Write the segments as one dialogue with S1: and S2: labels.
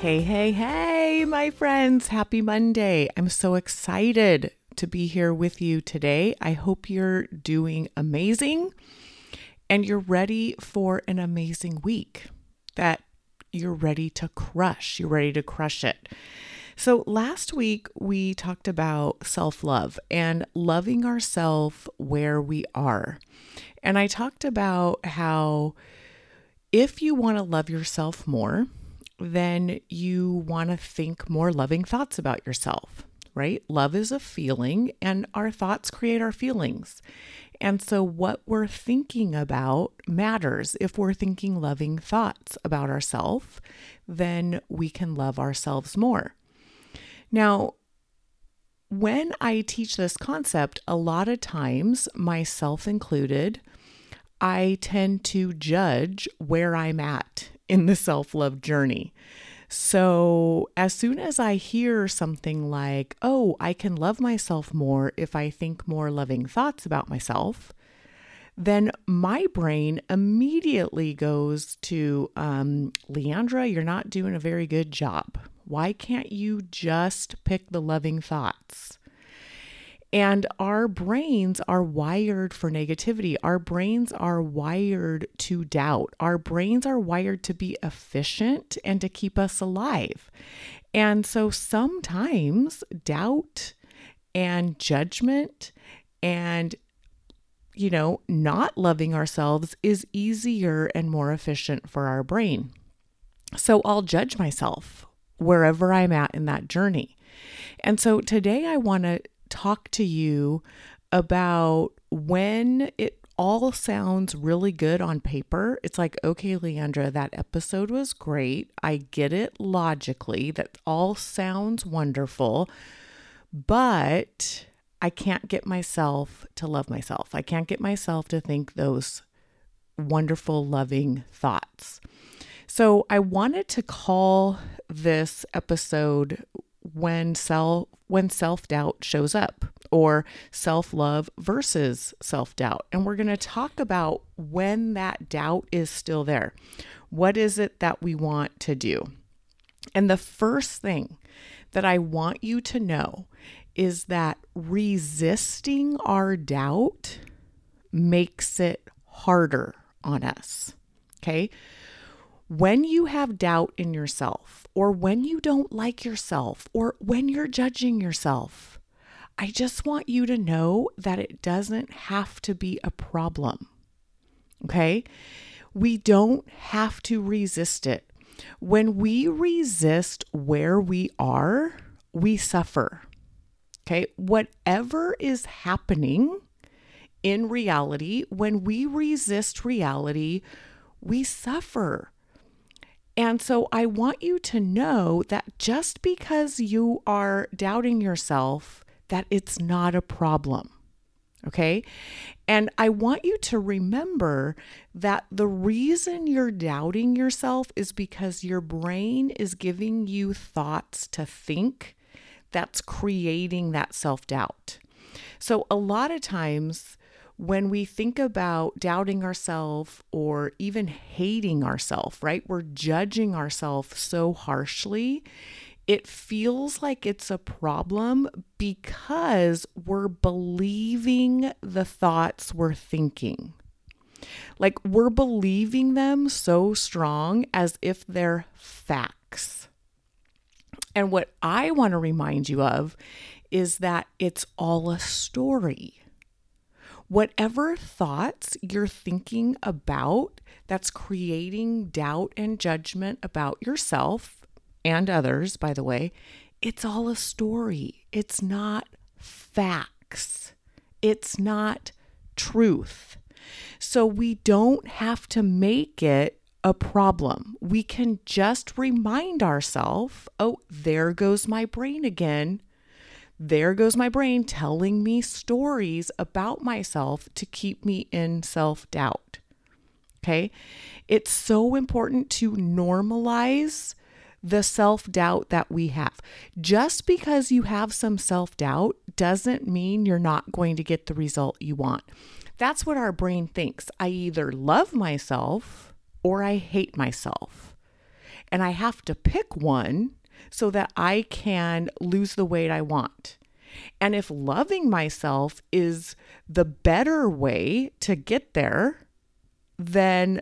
S1: Hey, hey, hey, my friends. Happy Monday. I'm so excited to be here with you today. I hope you're doing amazing and you're ready for an amazing week, that you're ready to crush. You're ready to crush it. So, last week we talked about self love and loving ourselves where we are. And I talked about how if you want to love yourself more, then you want to think more loving thoughts about yourself, right? Love is a feeling, and our thoughts create our feelings. And so, what we're thinking about matters. If we're thinking loving thoughts about ourselves, then we can love ourselves more. Now, when I teach this concept, a lot of times, myself included, I tend to judge where I'm at in the self love journey. So, as soon as I hear something like, oh, I can love myself more if I think more loving thoughts about myself, then my brain immediately goes to, um, Leandra, you're not doing a very good job. Why can't you just pick the loving thoughts? And our brains are wired for negativity. Our brains are wired to doubt. Our brains are wired to be efficient and to keep us alive. And so sometimes doubt and judgment and you know, not loving ourselves is easier and more efficient for our brain. So I'll judge myself wherever I'm at in that journey. And so today I want to talk to you about when it all sounds really good on paper. It's like, okay, Leandra, that episode was great. I get it logically. That all sounds wonderful. But I can't get myself to love myself. I can't get myself to think those wonderful, loving thoughts. So I wanted to call this episode when self when self-doubt shows up or self-love versus self-doubt. And we're going to talk about when that doubt is still there. What is it that we want to do? And the first thing that I want you to know is that resisting our doubt makes it harder on us. Okay? When you have doubt in yourself, or when you don't like yourself, or when you're judging yourself, I just want you to know that it doesn't have to be a problem. Okay? We don't have to resist it. When we resist where we are, we suffer. Okay? Whatever is happening in reality, when we resist reality, we suffer. And so I want you to know that just because you are doubting yourself, that it's not a problem. Okay. And I want you to remember that the reason you're doubting yourself is because your brain is giving you thoughts to think that's creating that self doubt. So, a lot of times, when we think about doubting ourselves or even hating ourselves, right? We're judging ourselves so harshly. It feels like it's a problem because we're believing the thoughts we're thinking. Like we're believing them so strong as if they're facts. And what I want to remind you of is that it's all a story whatever thoughts you're thinking about that's creating doubt and judgment about yourself and others, by the way, it's all a story. It's not facts, it's not truth. So we don't have to make it a problem. We can just remind ourselves, oh, there goes my brain again. There goes my brain telling me stories about myself to keep me in self doubt. Okay. It's so important to normalize the self doubt that we have. Just because you have some self doubt doesn't mean you're not going to get the result you want. That's what our brain thinks. I either love myself or I hate myself. And I have to pick one so that I can lose the weight I want. And if loving myself is the better way to get there, then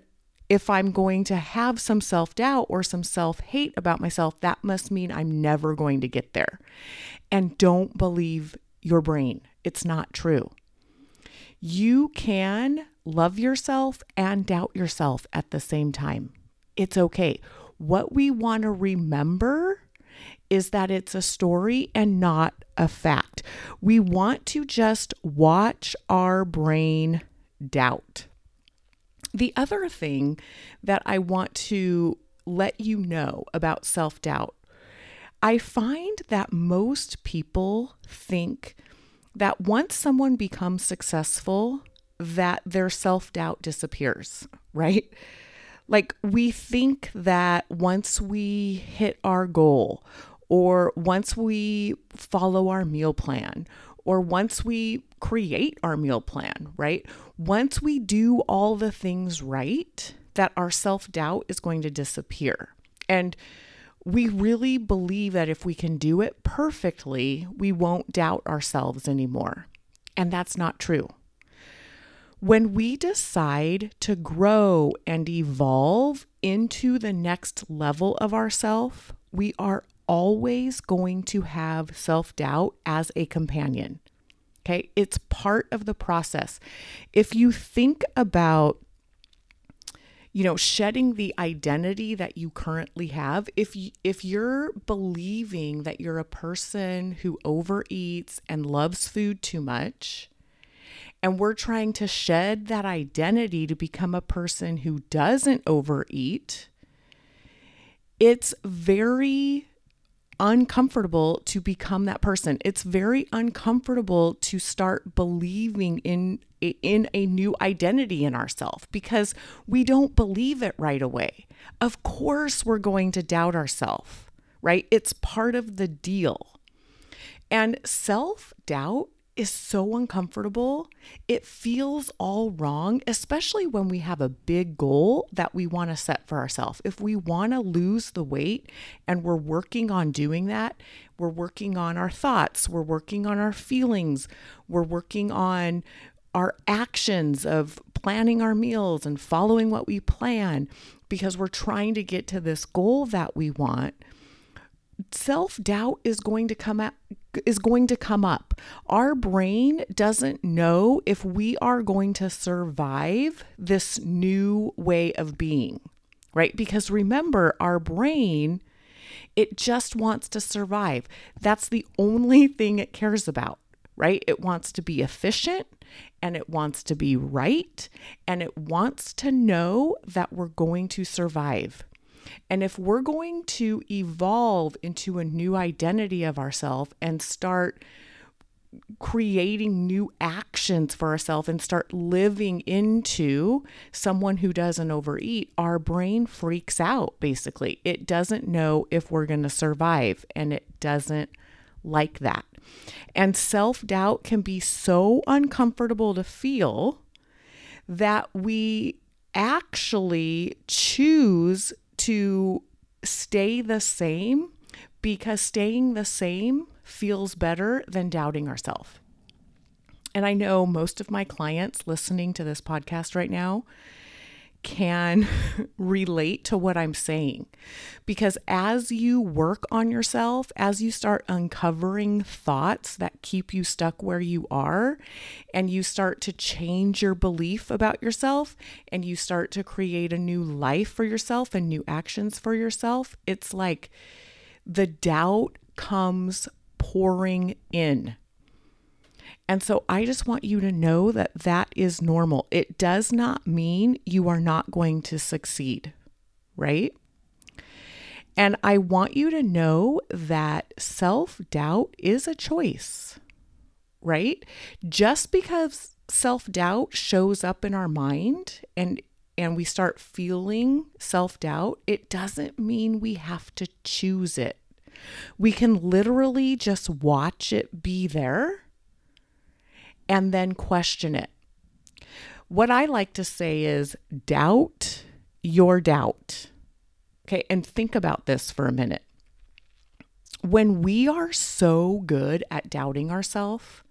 S1: if I'm going to have some self doubt or some self hate about myself, that must mean I'm never going to get there. And don't believe your brain, it's not true. You can love yourself and doubt yourself at the same time. It's okay. What we want to remember is that it's a story and not a fact. We want to just watch our brain doubt. The other thing that I want to let you know about self doubt, I find that most people think that once someone becomes successful, that their self doubt disappears, right? Like we think that once we hit our goal, or once we follow our meal plan, or once we create our meal plan, right? Once we do all the things right, that our self doubt is going to disappear. And we really believe that if we can do it perfectly, we won't doubt ourselves anymore. And that's not true. When we decide to grow and evolve into the next level of ourself, we are always going to have self doubt as a companion. Okay, it's part of the process. If you think about you know shedding the identity that you currently have if you, if you're believing that you're a person who overeats and loves food too much and we're trying to shed that identity to become a person who doesn't overeat it's very uncomfortable to become that person. It's very uncomfortable to start believing in in a new identity in ourselves because we don't believe it right away. Of course we're going to doubt ourselves, right? It's part of the deal. And self-doubt is so uncomfortable. It feels all wrong, especially when we have a big goal that we want to set for ourselves. If we want to lose the weight and we're working on doing that, we're working on our thoughts, we're working on our feelings, we're working on our actions of planning our meals and following what we plan because we're trying to get to this goal that we want self-doubt is going to come out is going to come up. Our brain doesn't know if we are going to survive this new way of being, right? Because remember, our brain it just wants to survive. That's the only thing it cares about, right? It wants to be efficient and it wants to be right and it wants to know that we're going to survive. And if we're going to evolve into a new identity of ourselves and start creating new actions for ourselves and start living into someone who doesn't overeat, our brain freaks out basically. It doesn't know if we're going to survive and it doesn't like that. And self doubt can be so uncomfortable to feel that we actually choose to stay the same because staying the same feels better than doubting ourselves. And I know most of my clients listening to this podcast right now can relate to what I'm saying. Because as you work on yourself, as you start uncovering thoughts that keep you stuck where you are, and you start to change your belief about yourself, and you start to create a new life for yourself and new actions for yourself, it's like the doubt comes pouring in and so I just want you to know that that is normal. It does not mean you are not going to succeed. right? And I want you to know that self doubt is a choice, right? Just because self doubt shows up in our mind and and we start feeling self doubt, it doesn't mean we have to choose it. We can literally just watch it be there and then question it. What I like to say is doubt your doubt. Okay, and think about this for a minute. When we are so good at doubting ourselves,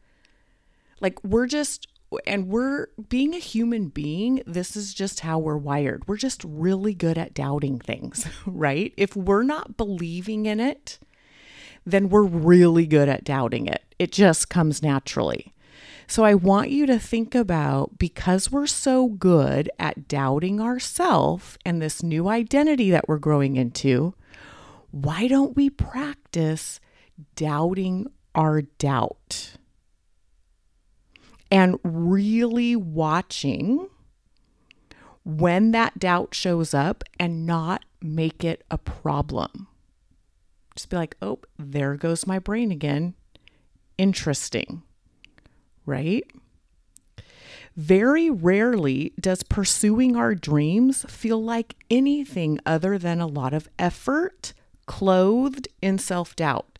S1: like we're just and we're being a human being, this is just how we're wired. We're just really good at doubting things, right? If we're not believing in it, then we're really good at doubting it. It just comes naturally. So I want you to think about because we're so good at doubting ourselves and this new identity that we're growing into, why don't we practice doubting our doubt? and really watching when that doubt shows up and not make it a problem. Just be like, oh, there goes my brain again. Interesting, right? Very rarely does pursuing our dreams feel like anything other than a lot of effort clothed in self doubt.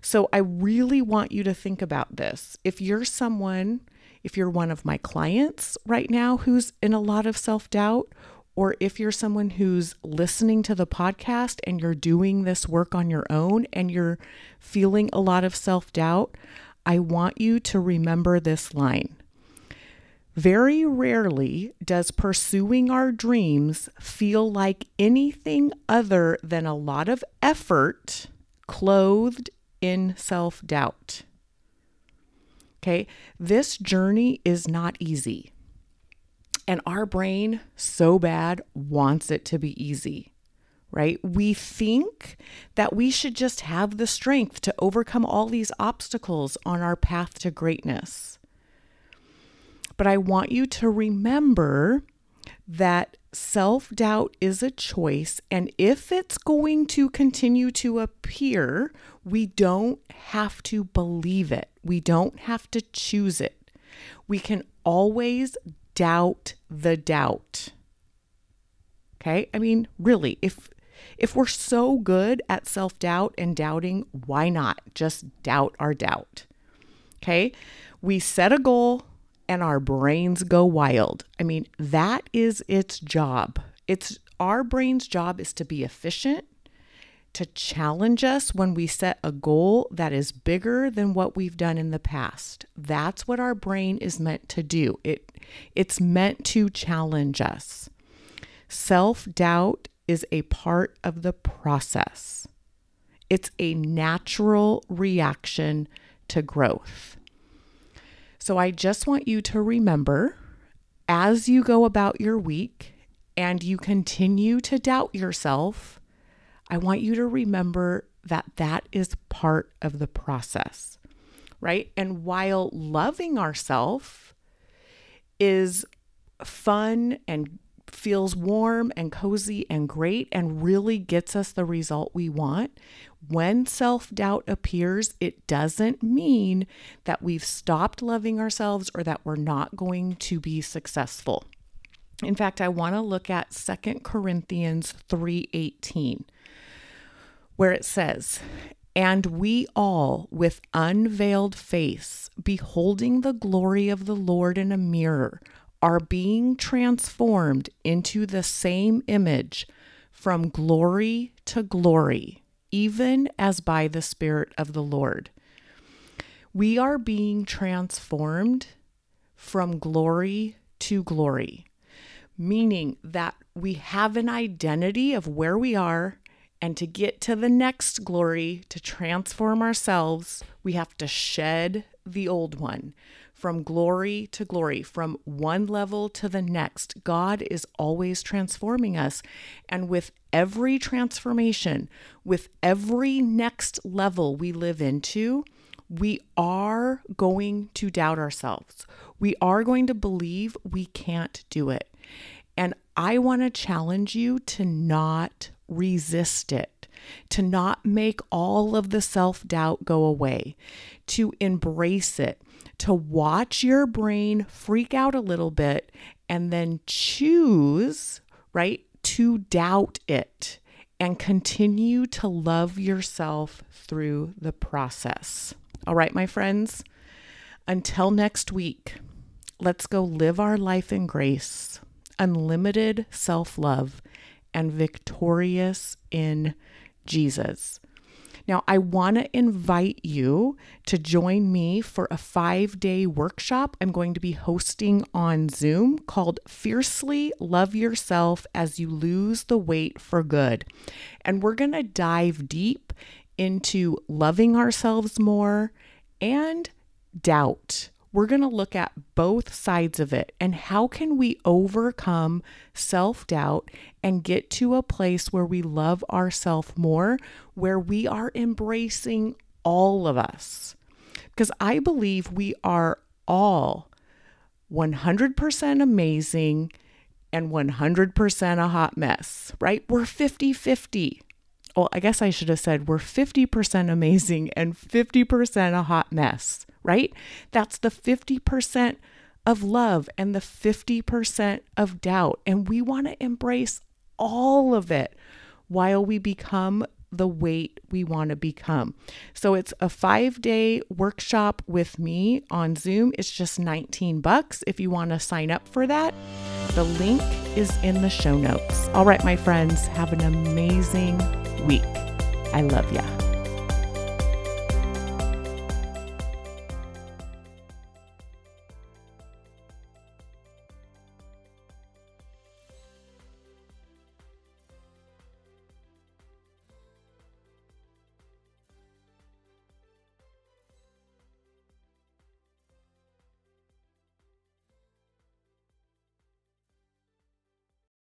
S1: So I really want you to think about this. If you're someone, if you're one of my clients right now who's in a lot of self doubt, or if you're someone who's listening to the podcast and you're doing this work on your own and you're feeling a lot of self doubt, I want you to remember this line. Very rarely does pursuing our dreams feel like anything other than a lot of effort clothed in self doubt. Okay, this journey is not easy. And our brain so bad wants it to be easy, right? We think that we should just have the strength to overcome all these obstacles on our path to greatness. But I want you to remember that self doubt is a choice. And if it's going to continue to appear, we don't have to believe it, we don't have to choose it. We can always doubt the doubt. Okay? I mean, really, if if we're so good at self-doubt and doubting, why not just doubt our doubt? Okay? We set a goal, and our brains go wild. I mean, that is its job. It's our brain's job is to be efficient, to challenge us when we set a goal that is bigger than what we've done in the past. That's what our brain is meant to do. It it's meant to challenge us. Self-doubt is a part of the process. It's a natural reaction to growth. So I just want you to remember as you go about your week and you continue to doubt yourself, I want you to remember that that is part of the process, right? And while loving ourselves is fun and feels warm and cozy and great and really gets us the result we want, when self doubt appears, it doesn't mean that we've stopped loving ourselves or that we're not going to be successful. In fact, I want to look at 2 Corinthians 3:18 where it says, "And we all with unveiled face beholding the glory of the Lord in a mirror are being transformed into the same image from glory to glory." even as by the Spirit of the Lord. We are being transformed from glory to glory, meaning that we have an identity of where we are. And to get to the next glory, to transform ourselves, we have to shed the old one from glory to glory, from one level to the next. God is always transforming us. And with every transformation, with every next level we live into, we are going to doubt ourselves. We are going to believe we can't do it. And I want to challenge you to not resist it, to not make all of the self doubt go away, to embrace it, to watch your brain freak out a little bit and then choose, right, to doubt it and continue to love yourself through the process. All right, my friends, until next week, let's go live our life in grace, unlimited self love, and victorious in Jesus. Now, I want to invite you to join me for a five day workshop I'm going to be hosting on Zoom called Fiercely Love Yourself as You Lose the Weight for Good. And we're going to dive deep into loving ourselves more and doubt we're going to look at both sides of it and how can we overcome self-doubt and get to a place where we love ourselves more, where we are embracing all of us. Because I believe we are all 100% amazing and 100% a hot mess, right? We're 50 50 well, I guess I should have said we're 50% amazing and 50% a hot mess, right? That's the 50% of love and the 50% of doubt. And we want to embrace all of it while we become the weight we want to become. So it's a 5-day workshop with me on Zoom. It's just 19 bucks if you want to sign up for that. The link is in the show notes. All right, my friends, have an amazing week. I love ya.